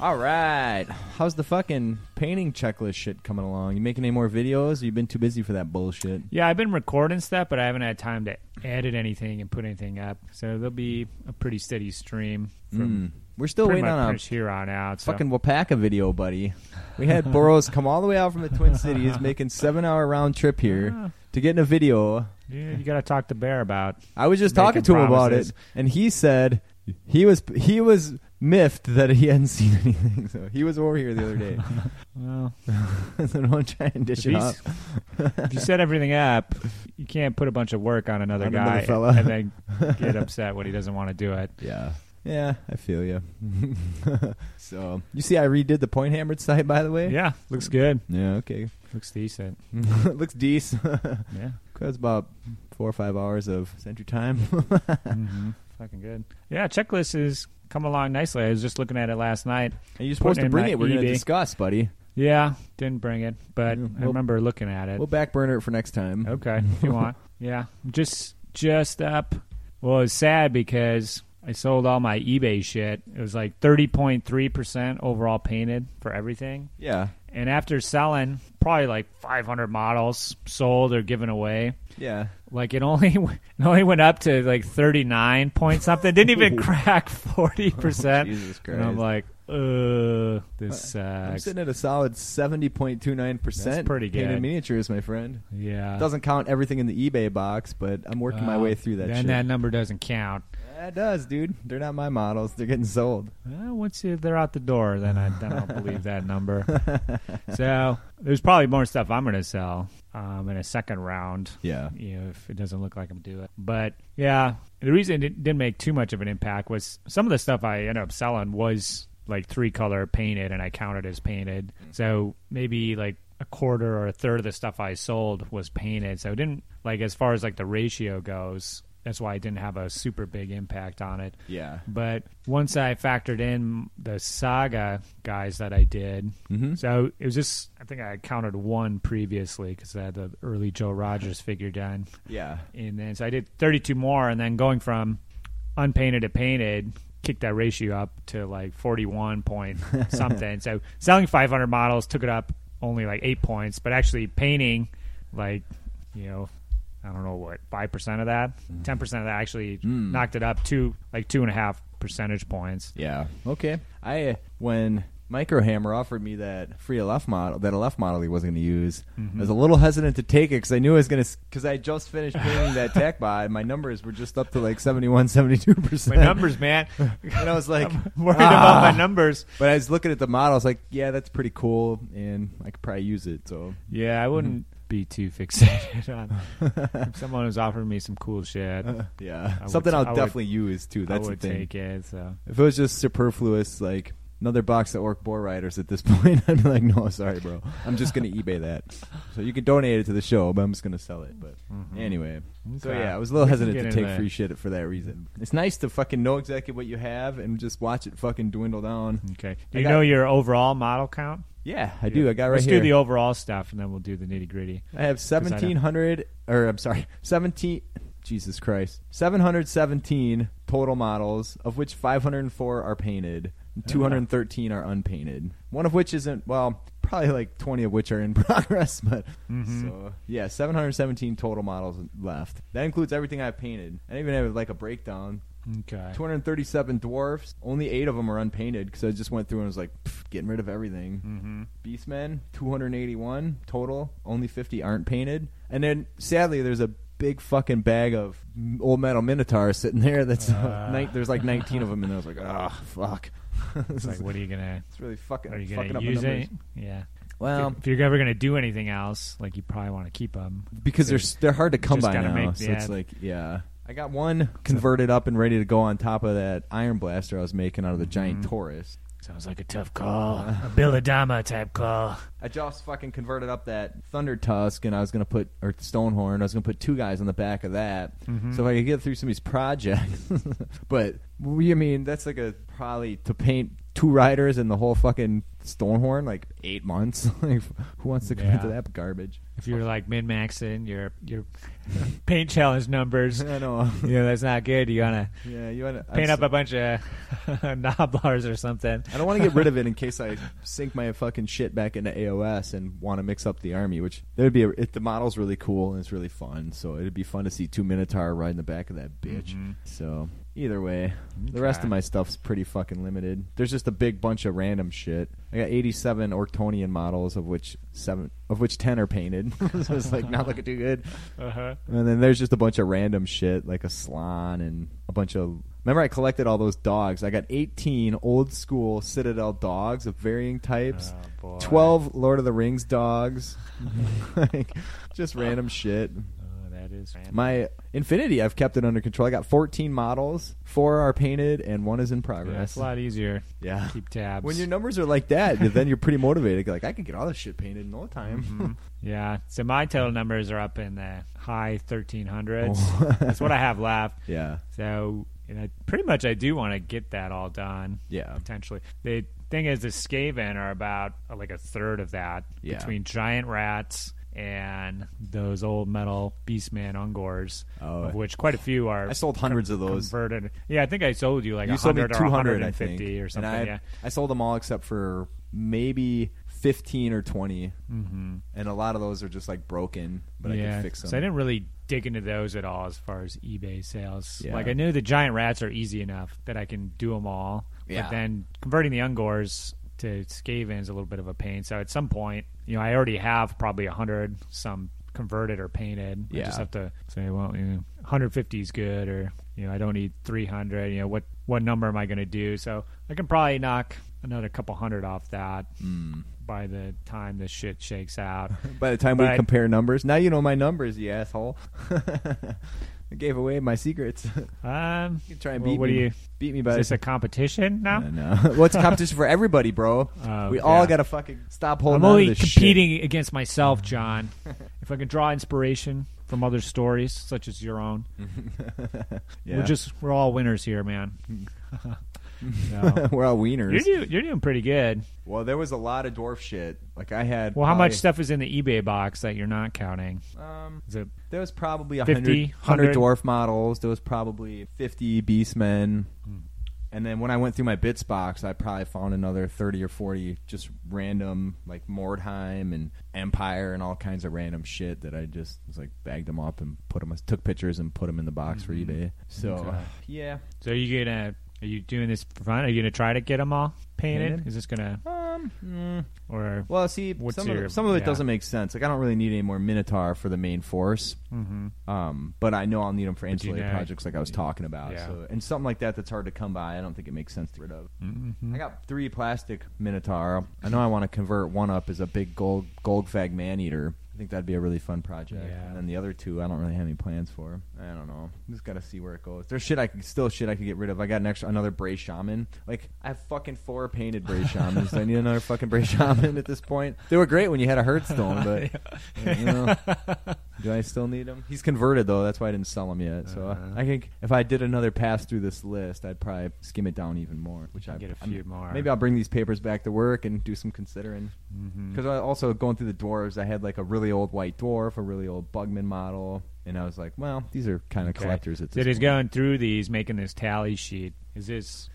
All right. How's the fucking painting checklist shit coming along? You making any more videos? Or you been too busy for that bullshit? Yeah, I've been recording stuff, but I haven't had time to edit anything and put anything up. So there'll be a pretty steady stream from Mm. We're still waiting on a here on out. So. fucking Wapaka video, buddy. We had Burrows come all the way out from the Twin Cities, making seven hour round trip here Ah, to get in a video. yeah, you got to talk to Bear about. I was just talking to him about it, and he said he was he was miffed that he hadn't seen anything. So he was over here the other day. Well, so don't try and dish if, it up. if you set everything up, you can't put a bunch of work on another On guy another fella. and then get upset when he doesn't want to do it. Yeah. Yeah, I feel you. so you see, I redid the point hammered site, by the way. Yeah, looks good. Yeah. Okay. Looks decent. Looks decent. Yeah. That's about four or five hours of Century Time. hmm Fucking good. Yeah, checklist is come along nicely. I was just looking at it last night. And you're supposed to bring it. We're going to discuss, buddy. Yeah, didn't bring it, but Yeah, I remember looking at it. We'll back burner it for next time. Okay, if you want. Yeah, just just up. Well, it's sad because I sold all my eBay shit. It was like thirty point three percent overall painted for everything. Yeah. And after selling probably like five hundred models sold or given away, Yeah. like it only it only went up to like thirty nine point something. Didn't even crack forty percent. Jesus Christ. And I'm like, uh, this sucks. I'm sitting at a solid 70.29% That's pretty painted good. miniatures, my friend. Yeah, Doesn't count everything in the eBay box, but I'm working my way through that Then shit. that number doesn't count. It does, dude. They're not my models. They're getting sold. Well, once you, they're out the door, then I then I'll believe that number. so there's probably more stuff I'm going to sell um, in a second round. Yeah. You know, if it doesn't look like I'm doing it. But yeah, the reason it didn't make too much of an impact was some of the stuff I ended up selling was like three color painted, and I counted as painted. So maybe like a quarter or a third of the stuff I sold was painted. So it didn't like as far as like the ratio goes. That's why it didn't have a super big impact on it. Yeah. But once I factored in the saga guys that I did, Mm-hmm. so it was just I think I counted one previously because I had the early Joe Rogers figure done, Yeah. and then so I did 32 more, and then going from unpainted to painted kicked that ratio up to like 41 point something. so selling 500 models took it up only like eight points, but actually painting like you know. I don't know what five percent of that, ten percent of that actually Mm. knocked it up to like two and a half percentage points. Yeah. Okay. I uh, when Microhammer offered me that free LF model, that LF model he wasn't going to use, Mm-hmm. I was a little hesitant to take it because I knew I was going to, because I just finished painting that Tactbot, and my numbers were just up to like 71, 72 My percent. numbers, man. and I was like, I'm worried ah. about my numbers. But I was looking at the model, I was like, yeah, that's pretty cool, and I could probably use it. So Yeah, I wouldn't be too fixated on someone was offering me some cool shit. Uh, yeah, I would- something I'll I would- definitely use too. That's I would the thing. take it. So If it was just superfluous, like another box of Orc Boar Riders at this point, I'd be like, no, sorry, bro. I'm just going to eBay that. So you can donate it to the show, but I'm just going to sell it. But mm-hmm. anyway. So yeah, I was a little We hesitant to take that. free shit for that reason. It's nice to fucking know exactly what you have and just watch it fucking dwindle down. okay. Do you got- know your overall model count? Yeah, I do. I got right Let's here. do the overall stuff, and then we'll do the nitty gritty. I have 1700 or I'm sorry, 17 Jesus Christ. 717 total models of which 504 are painted. 213 are unpainted. One of which isn't well, probably like 20 of which are in progress, but Mhm. so yeah, 717 total models left. That includes everything I've painted. I even have like a breakdown. Okay. 237 dwarfs. Only 8 of them are unpainted because I just went through and was like getting rid of everything. Mm-hmm. Beastmen, 281 total. Only 50 aren't painted. And then, sadly, there's a big fucking bag of old metal minotaurs sitting there. That's uh, Uh. ni- there's like 19 of them, and I was like, oh fuck. It's like, what are you gonna? it's really fucking, Are you gonna up my use it? Yeah. Well, if you're ever gonna do anything else, like you probably want to keep them. because they're they're hard to come by now. make- so yeah. it's like, yeah. I got one converted up and ready to go on top of that iron blaster I was making out of the giant Mhm. Taurus. Sounds like a tough call, a Billadama type call. I just fucking converted up that Thunder Tusk, and I was gonna put or Stonehorn. I was gonna put two guys on the back of that, Mhm. so if I could get through some of these projects. but we, I mean, that's like a probably to paint two riders and the whole fucking Stonehorn, like eight months. like, who wants to commit to Yeah. that garbage? If you're like min maxing your your paint challenge numbers, I know. you know that's not good. You gotta yeah, you want to paint up a bunch of gnoblars or something. I don't want to get rid of it in case I sink my fucking shit back into AOS and want to mix up the army. Which would be. A, it, the model's really cool and it's really fun. So it'd be fun to see two Minotaur riding the back of that bitch. Mhm. So either way, the rest Okay. of my stuff's pretty fucking limited. There's just a big bunch of random shit. I got 87 Ortonian models, of which seven, of which 10 are painted. so it's like not looking too good. Uh-huh. And then there's just a bunch of random shit like a Slan and a bunch of. Remember, I collected all those dogs. I got 18 old school Citadel dogs of varying types, Oh, boy. 12 Lord of the Rings dogs, like just random shit. That is random. My Infinity, I've kept it under control. I got 14 models, four are painted, and one is in progress. it's a lot easier. Yeah. Keep tabs. When your numbers are like that, then you're pretty motivated. Like I can get all this shit painted in no time. Mhm. yeah. So my total numbers are up in the high 1300s. Oh. That's what I have left. yeah, So you know, pretty much I do want to get that all done. yeah. Potentially. The thing is, the Skaven are about uh, like a third of that Yeah. between giant rats and those old metal Beastman Ungors, Oh. of which quite a few are. I sold hundreds of those. Converted. Yeah, I think I sold you like you sold me 100 or 200, I think, or something. I, yeah. I sold them all except for maybe 15 or 20, Mm-hmm. and a lot of those are just like broken, but I yeah, can fix them. so I didn't really dig into those at all as far as eBay sales. Yeah. Like I knew the giant rats are easy enough that I can do them all. Yeah. But then converting the Ungors to Skaven is a little bit of a pain. So at some point, you know, I already have probably a hundred some converted or painted. I Yeah. just have to say, well, you know, 150 is good, or you know, I don't need 300. You know, what what number am I going to do? So I can probably knock another couple hundred off that Mm. by the time this shit shakes out. By the time we But- compare numbers, now you know my numbers, you asshole. I gave away my secrets. Um, you can try and well, beat what me. do you? beat me by Is this a competition now? No, no. well, it's a competition for everybody, bro. Oh, we all got to fucking stop holding I'm only competing against myself, John. if I can draw inspiration from other stories, such as your own, yeah. we're just we're all winners here, man. No. we're all wieners. You're, do, you're doing pretty good. Well, there was a lot of dwarf shit. Like I had. Well, how much probably- stuff is in the eBay box that you're not counting? Um, Is it there was probably 50, 100, 100 100? dwarf models. There was probably 50 beastmen. Hmm. And then when I went through my bits box, I probably found another 30 or 40 just random, like Mordheim and Empire and all kinds of random shit that I just was like bagged them up and put them, took pictures and put them in the box for Mhm. eBay. So, Okay. yeah. so? Are you gonna are you doing this for fun? Are you gonna try to get them all painted? Painted? Is this gonna Um, mm, or? well, see, What's some, your- of, some of it yeah. doesn't make sense. Like, I don't really need any more Minotaur for the main force. hmm Um, but I know I'll need them for you insulated know- projects like I was talking about. Yeah. So, and something like that that's hard to come by, I don't think it makes sense to get rid of. hmm I got three plastic Minotaur. I know I want to convert one up as a big gold Golgfag man eater. I think that'd be a really fun project. Yeah. And then the other two, I don't really have any plans for. I don't know. Just got to see where it goes. There's shit I can still shit I could get rid of. I got an extra another Bray Shaman. Like I have fucking four painted Bray Shamans. Do I need another fucking Bray Shaman at this point? They were great when you had a Herdstone, but you know, do I still need him? He's converted though. That's why I didn't sell him yet. So Uh-huh. I think if I did another pass through this list, I'd probably skim it down even more. Which I Get a I'm- few more. Maybe I'll bring these papers back to work and do some considering. Because I also going through the dwarves, I had like a really old white dwarf, a really old Bugman model, and I was like, well, these are kind of Okay. collectors at So point. going through these, making this tally sheet. Is this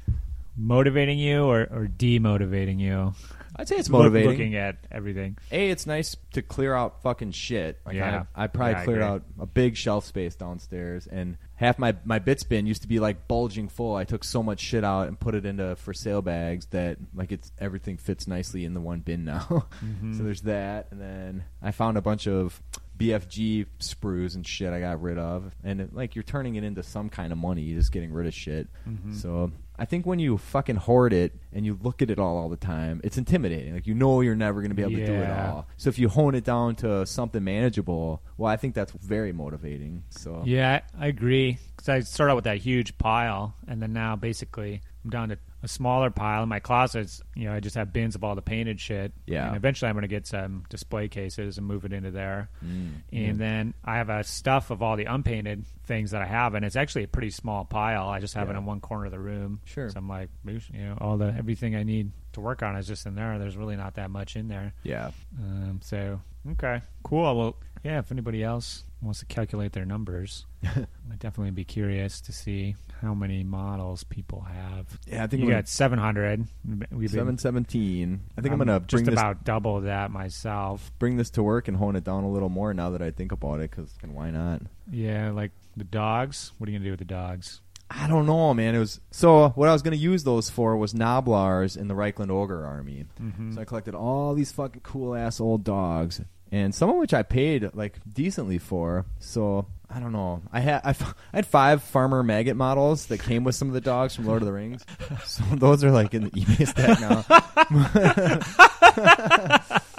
motivating you or, or demotivating you? I'd say it's Look- motivating. looking at everything. A, it's nice to clear out fucking shit. Like Yeah. I, I probably Yeah, cleared agree. out a big shelf space downstairs, and half my my bits bin used to be like bulging full. I took so much shit out and put it into for sale bags that like it's everything fits nicely in the one bin now. Mhm. so there's that, and then I found a bunch of BFG sprues and shit I got rid of, and it, like you're turning it into some kind of money. You're just getting rid of shit. Mhm. So I think when you fucking hoard it and you look at it all all the time, it's intimidating. Like you know you're never going to be able to do it Yeah. all. So if you hone it down to something manageable, well, I think that's very motivating. So Yeah, I agree. Because I started out with that huge pile, and then now basically I'm down to a smaller pile in my closets. You know, I just have bins of all the painted shit. Yeah. And eventually, I'm going to get some display cases and move it into there. Mm. And then I have a stuff of all the unpainted things that I have, and it's actually a pretty small pile. I just have it in one corner of the room. Sure. So I'm like, you know, all the everything I need to work on is just in there. There's really not that much in there. Yeah. Um, so okay, cool. Well, yeah. If anybody else wants to calculate their numbers, I'd definitely be curious to see how many models people have. Yeah, I think You I'm got 700. We've been, seven seventeen. I think I'm, I'm gonna just bring this about double that myself. bring this to work and hone it down a little more now that I think about it. Because why not? Yeah, like the dogs. What are you gonna do with the dogs? I don't know, man. It was so. What I was gonna use those for was Gnoblars in the Reikland Ogre Army. Mm-hmm. So I collected all these fucking cool ass old dogs, and some of which I paid like decently for. So I don't know. I had I, f- I had five farmer maggot models that came with some of the dogs from Lord of the Rings. So those are like in the eBay stack now.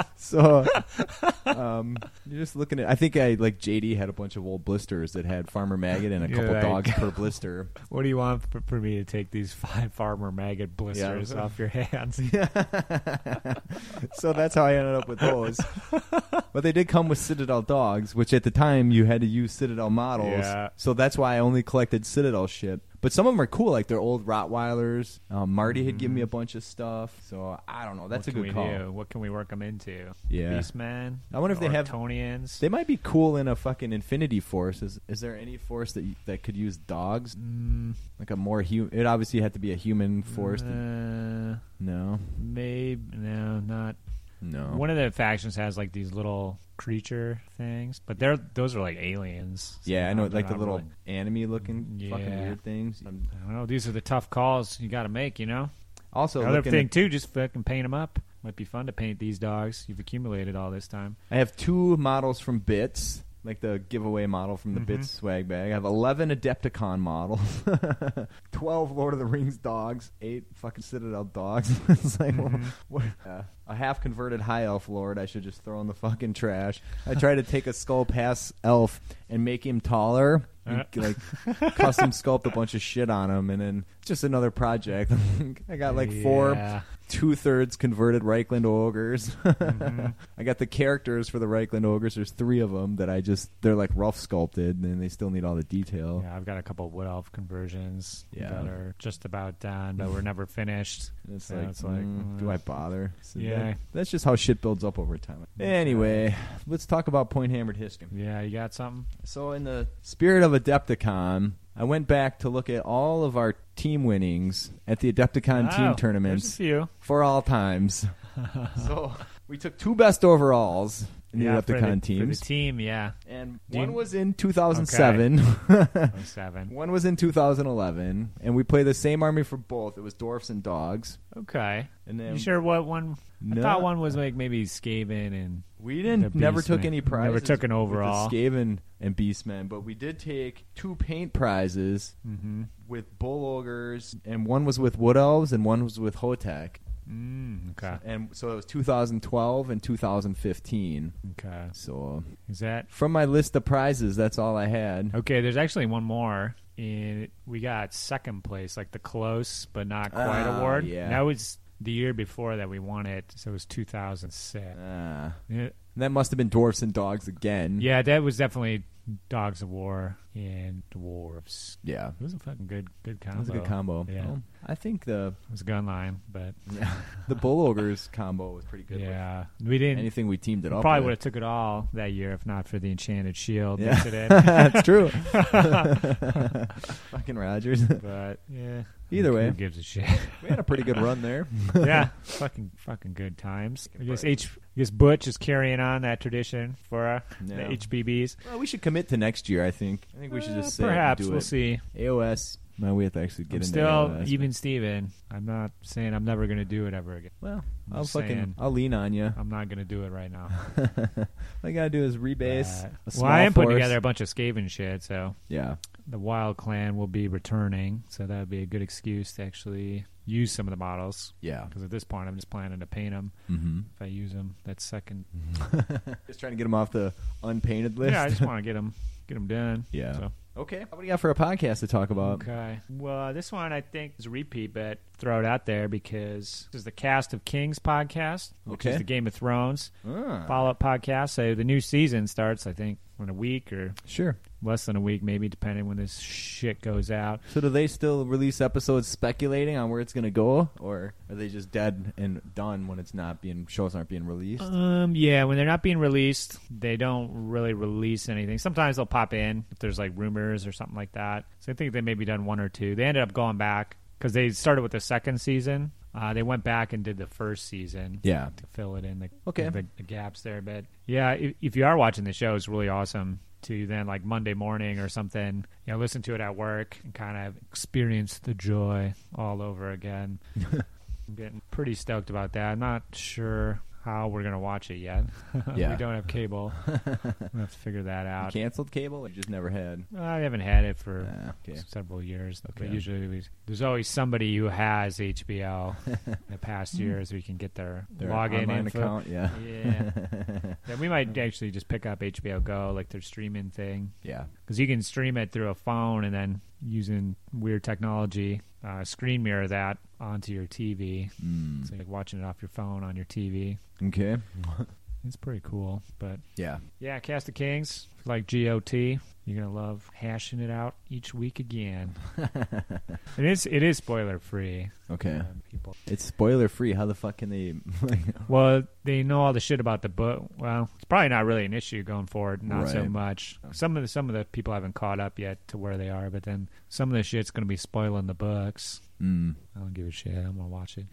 so um, you're just looking at. I think I like JD had a bunch of old blisters that had farmer maggot and a You're couple like- dogs per blister. What do you want for, for me to take these five farmer maggot blisters Yeah. off your hands? so that's how I ended up with those. But they did come with Citadel dogs, which at the time you had to use Citadel models. Yeah. So that's why I only collected Citadel shit. But some of them are cool, like they're old Rottweilers. Um, Marty had given me a bunch of stuff, so I don't know. That's what a can good we call. Do? What can we work them into? Yeah. Beastmen. I wonder if they have- Tonians. They might be cool in a fucking Infinity Force. Is, is there any force that that could use dogs? Mm, Like a more human? It obviously had to be a human force. to- Uh, no, maybe no, not. no. One of the factions has like these little creature things, but they're those are like aliens. So yeah, I know, like the little really- enemy looking fucking weird things. I'm I don't know. These are the tough calls you got to make. You know. also Another thing at- too, just fucking paint them up. Might be fun to paint these dogs. You've accumulated all this time. I have two models from Bits, like the giveaway model from the Mhm. Bits swag bag. I have 11 Adepticon models, 12 Lord of the Rings dogs, 8 fucking Citadel dogs. it's like, Mhm. what, uh, a half converted high elf lord I should just throw in the fucking trash. I try to take a skull past elf and make him taller. And, Uh. like custom sculpt a bunch of shit on him, and then just another project. I got like four Yeah. Two thirds converted Reikland ogres. Mhm. I got the characters for the Reikland ogres. There's three of them that I just they're like rough sculpted, and they still need all the detail. Yeah, I've got a couple wood elf conversions Yeah. that are just about done, but we're never finished. It's So like, it's like, mm, do I bother? So yeah. that- that's just how shit builds up over time. Anyway, let's talk about point hammered history. Yeah, you got something? So, in the spirit of Adepticon, I went back to look at all of our team winnings at the Adepticon Oh, team There's a tournaments few. for all times. so we took two best overalls in the yeah, for the, Adepticon for the team, yeah. and Do one you- was in 2007. Oh, seven. one was in 2011, and we played the same army for both. It was dwarfs and dogs. Okay. And then You sure what one? No. I thought one was like maybe Skaven and We didn't The never took any prizes. Never took an with overall. the Skaven and Beastmen, but we did take two paint prizes mm-hmm. with bull ogres, and one was with wood elves, and one was with Hotek. Mm, okay. And so it was 2012 and 2015. Okay. So Is that from my list of prizes, that's all I had. okay? There's actually one more. And we got second place, like the close but not quite Ah, award. yeah. That was the year before that we won it, so it was 2006. Ah, Yeah, that must have been dwarfs and dogs again. yeah, that was definitely Dogs of War and Dwarves. yeah. It was a fucking good, good combo. That was a good combo. Yeah. Well, I think the It was a gun line, but the bull ogres combo was pretty good. yeah, we didn't. anything we teamed it we up. probably would have took it all that year if not for the Enchanted Shield Yeah. That's true. Fucking Rogers. but yeah, Either way. who gives a shit? we had a pretty good run there. yeah, fucking fucking good times. I guess H. I guess Butch is carrying on that tradition for uh, Yeah. the HBBs. Well, we should commit to next year. I think. I think we should Uh, just say it and perhaps do we'll it. see. AOS. No, we have to actually get I'm into still AOS. even Steven. I'm not saying I'm never going to do it ever again. Well, I'm I'll fucking. I'll lean on you. I'm not going to do it right now. All I gotta do is rebase. Uh, well, I am putting force. together a bunch of Skaven shit, so Yeah. the Wild Clan will be returning, so that would be a good excuse to actually use some of the models. Yeah. Because at this point, I'm just planning to paint them. Mm-hmm. If I use them, that's second. Just trying to get them off the unpainted list. Yeah, I just want to get them, get them done. Yeah. So. Okay. What do you got for a podcast to talk about? Okay. Well, this one I think is a repeat, but throw it out there because this is the Cast of Kings podcast, which is the Game of Thrones Ah, follow up podcast. So the new season starts, I think, in a week or sure. less than a week, maybe, depending when this shit goes out. So do they still release episodes speculating on where it's going to go, or are they just dead and done when it's not being shows aren't being released? Um, yeah, when they're not being released, they don't really release anything. Sometimes they'll pop in if there's like rumors or something like that. So I think they maybe done one or two. They ended up going back because they started with the second season. Uh, they went back and did the first season yeah. to fill it in the Okay. the, the gaps there. But yeah, if, if you are watching the show, it's really awesome to then like Monday morning or something, you know, listen to it at work and kind of experience the joy all over again. I'm getting pretty stoked about that. I'm not sure how we're gonna watch it yet. Yeah. we don't have cable. we'll have to figure that You out. canceled cable? You just never had? I haven't had it for Ah, okay. several years, but usually we, there's always somebody who has HBO in the past years we can get their, Their login info. account? Yeah. Yeah. yeah, we might actually just pick up HBO Go, like their streaming thing, yeah. because you can stream it through a phone and then using weird technology, uh, screen mirror that onto your TV. Mm. So you're like watching it off your phone on your TV. Okay. It's pretty cool, but Yeah. yeah, Cast of Kings, like GOT. You're gonna love hashing it out each week again. it is it is spoiler free. Okay. people. It's spoiler free. How the fuck can they? Well, they know all the shit about the book. Well, it's probably not really an issue going forward. Not so much. Some of the some of the people haven't caught up yet to where they are, but then some of the shit's gonna be spoiling the books. Mm. I don't give a shit. I'm gonna watch it.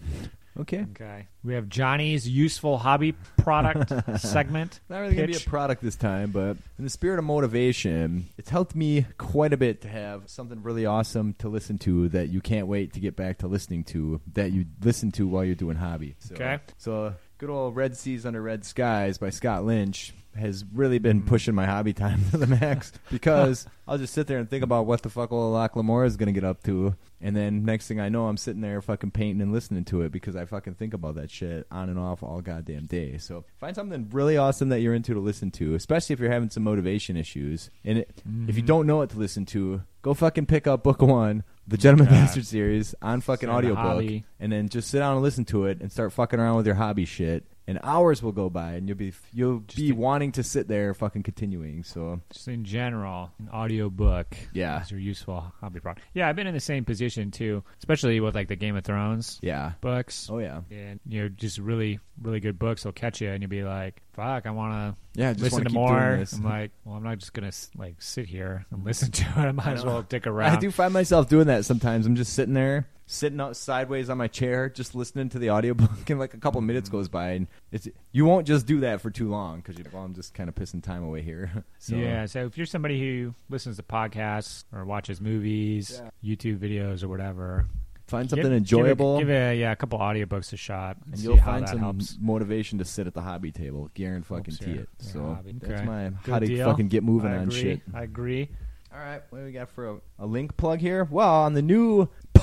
Okay. Okay. We have Johnny's useful hobby product segment. Not really gonna be a product this time, but in the spirit of motivation, it's helped me quite a bit to have something really awesome to listen to that you can't wait to get back to listening to that you listen to while you're doing hobby. So, Okay. So good old Red Seas Under Red Skies by Scott Lynch has really been pushing my hobby time to the max because I'll just sit there and think about what the fuck old Locke Lamora is gonna get up to, and then next thing I know, I'm sitting there fucking painting and listening to it because I fucking think about that shit on and off all goddamn day. So find something really awesome that you're into to listen to, especially if you're having some motivation issues. And it, if you Mhm. don't know what to listen to, go fucking pick up Book One, the Gentleman God. Bastard series on fucking audiobook, and then just sit down and listen to it and start fucking around with your hobby shit. And hours will go by, and you'll be you'll Just be to- wanting to sit there fucking continuing. So Just in general, an audio book yeah, is your useful hobby product. Yeah, I've been in the same position too, especially with like the Game of Thrones yeah, books. oh yeah, And you know, just really, really good books will catch you, and you'll be like, "Fuck, I want yeah. to Just listen wanna more." I'm like, "Well, I'm not just gonna like sit here and listen to it. I might as well dick around." I do find myself doing that sometimes. I'm just sitting there, sitting out sideways on my chair, just listening to the audiobook, and like a couple minutes Mm-hmm. goes by, and it's you won't just do that for too long because you're well, I'm just kind of pissing time away here. so, Yeah, so if you're somebody who listens to podcasts or watches movies, YouTube videos, or whatever, find give- something give it- enjoyable, Give a, yeah, a couple audiobooks a shot, and, you'll find that some helps. motivation to sit at the hobby table, guarantee fucking tee it. your So hobby. that's Okay. my Good how to deal. fucking get moving I on agree. shit. I agree. All right, what do we got for a, a link plug here? Well, on the new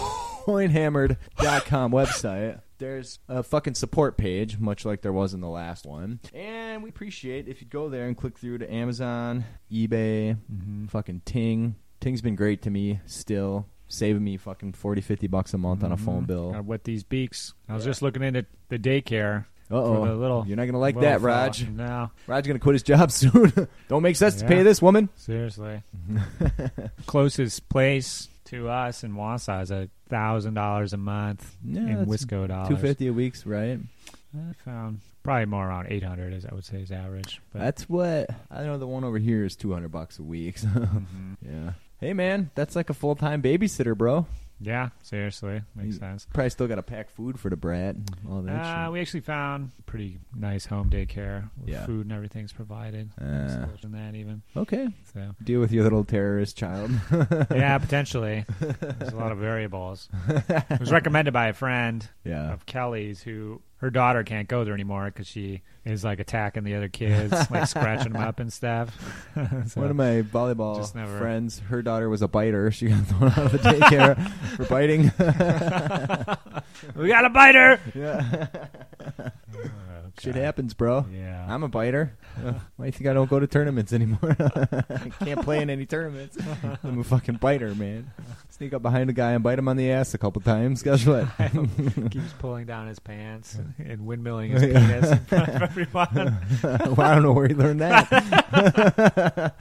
pointhammered.com website, there's a fucking support page, much like there was in the last one. And we appreciate if you go there and click through to Amazon, eBay, Mm-hmm. fucking Ting. Ting's been great to me still, saving me fucking 40, 50 bucks a month on a phone bill. Got wet these beaks. I was just looking into the daycare Uh for the oh. little. You're not going to like little that, fella. Raj. No, Raj's going to quit his job soon. Don't make sense to pay this woman. seriously. Closest place to us in Wausau is a thousand dollars a month Yeah, in Wisco dollars. 250 a week's right? I found probably more around eight hundred, as I would say is average. But That's what I know. The one over here is two hundred bucks a week. so- Mhm. yeah. Hey man, that's like a full time babysitter, bro. Yeah, seriously, makes You- sense. Probably still got to pack food for the brat. And all that Uh, shit. we actually found pretty nice home daycare. Where Yeah. food and everything's provided. Uh. Than that even. Okay. So Deal with your little terrorist child. yeah, potentially. There's a lot of variables. It was recommended by a friend yeah. of Kelly's who her daughter can't go there anymore because she is like attacking the other kids, like scratching them up and stuff. So, One of my volleyball never- friends, her daughter was a biter. She got thrown out of the daycare for biting. we got a biter. yeah. Shit happens, bro. Yeah. I'm a biter. Uh, why do you think I don't go to tournaments anymore? I can't play in any tournaments. I'm a fucking biter, man. Sneak up behind a guy and bite him on the ass a couple times. Guess what? keeps pulling down his pants and windmilling his penis in front of everyone. well, I don't know where he learned that.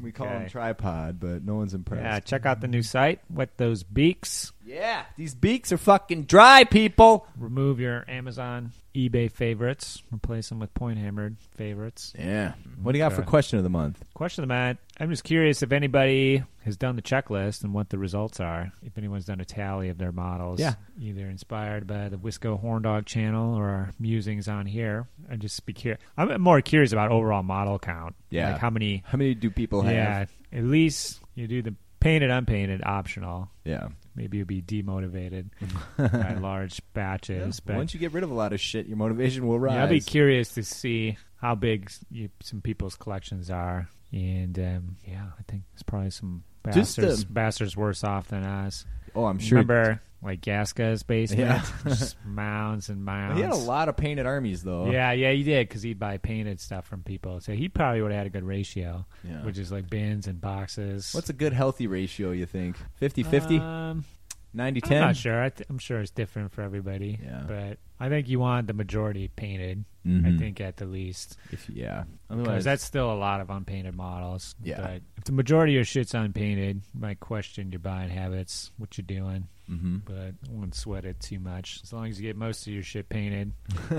we call him tripod, but no one's impressed. Yeah, check out the new site. Wet those beaks. Yeah, these beaks are fucking dry, people. Remove your Amazon, eBay favorites. Replace them with point hammered favorites. Yeah. Mm-hmm. What do you got for question of the month? Question of the month. I'm just curious if anybody has done the checklist and what the results are. If anyone's done a tally of their models, Yeah. either inspired by the Wisco Horn Dog channel or our musings on here. I'm just be curious. I'm more curious about overall model count. Yeah. like how many. How many do people have? Yeah, at least you do the painted, unpainted, optional. Yeah. Maybe you'll be demotivated by large batches. but Once you get rid of a lot of shit, your motivation will rise. yeah, I'd be curious to see how big you, some people's collections are, and um, yeah, I think there's probably some bastards, um, bastards worse off than us. Oh, I'm sure. Remember, like Gaska's basement, Yeah. just mounds and mounds. he had a lot of painted armies, though. Yeah, yeah, he did because he'd buy painted stuff from people. So he probably would have had a good ratio, Yeah. which is like bins and boxes. What's a good healthy ratio, you think? 50 50? Um, 90 I'm 10? not sure. I th- I'm sure it's different for everybody. Yeah. But I think you want the majority painted. I Mhm. think at the least. If, yeah. Because Otherwise, that's still a lot of unpainted models. Yeah. But if the majority of your shit's unpainted, you might question your buying habits, what you're doing. Mhm. But I wouldn't sweat it too much. As long as you get most of your shit painted,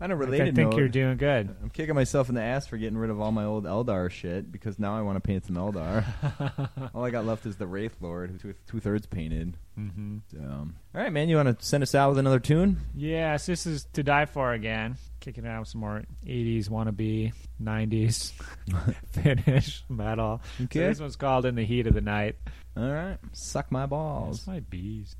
On a I related think note, you're doing good. I'm kicking myself in the ass for getting rid of all my old Eldar shit because now I want to paint some Eldar. all I got left is the Wraith Lord, who's two thirds painted. hmm Um, all right, man, you want to send us out with another tune? Yes, this is to die for again. Kicking out some more 80s wannabe, 90s Finnish metal. So Okay. this one's called In the Heat of the Night. All right, suck my balls. That's my bees.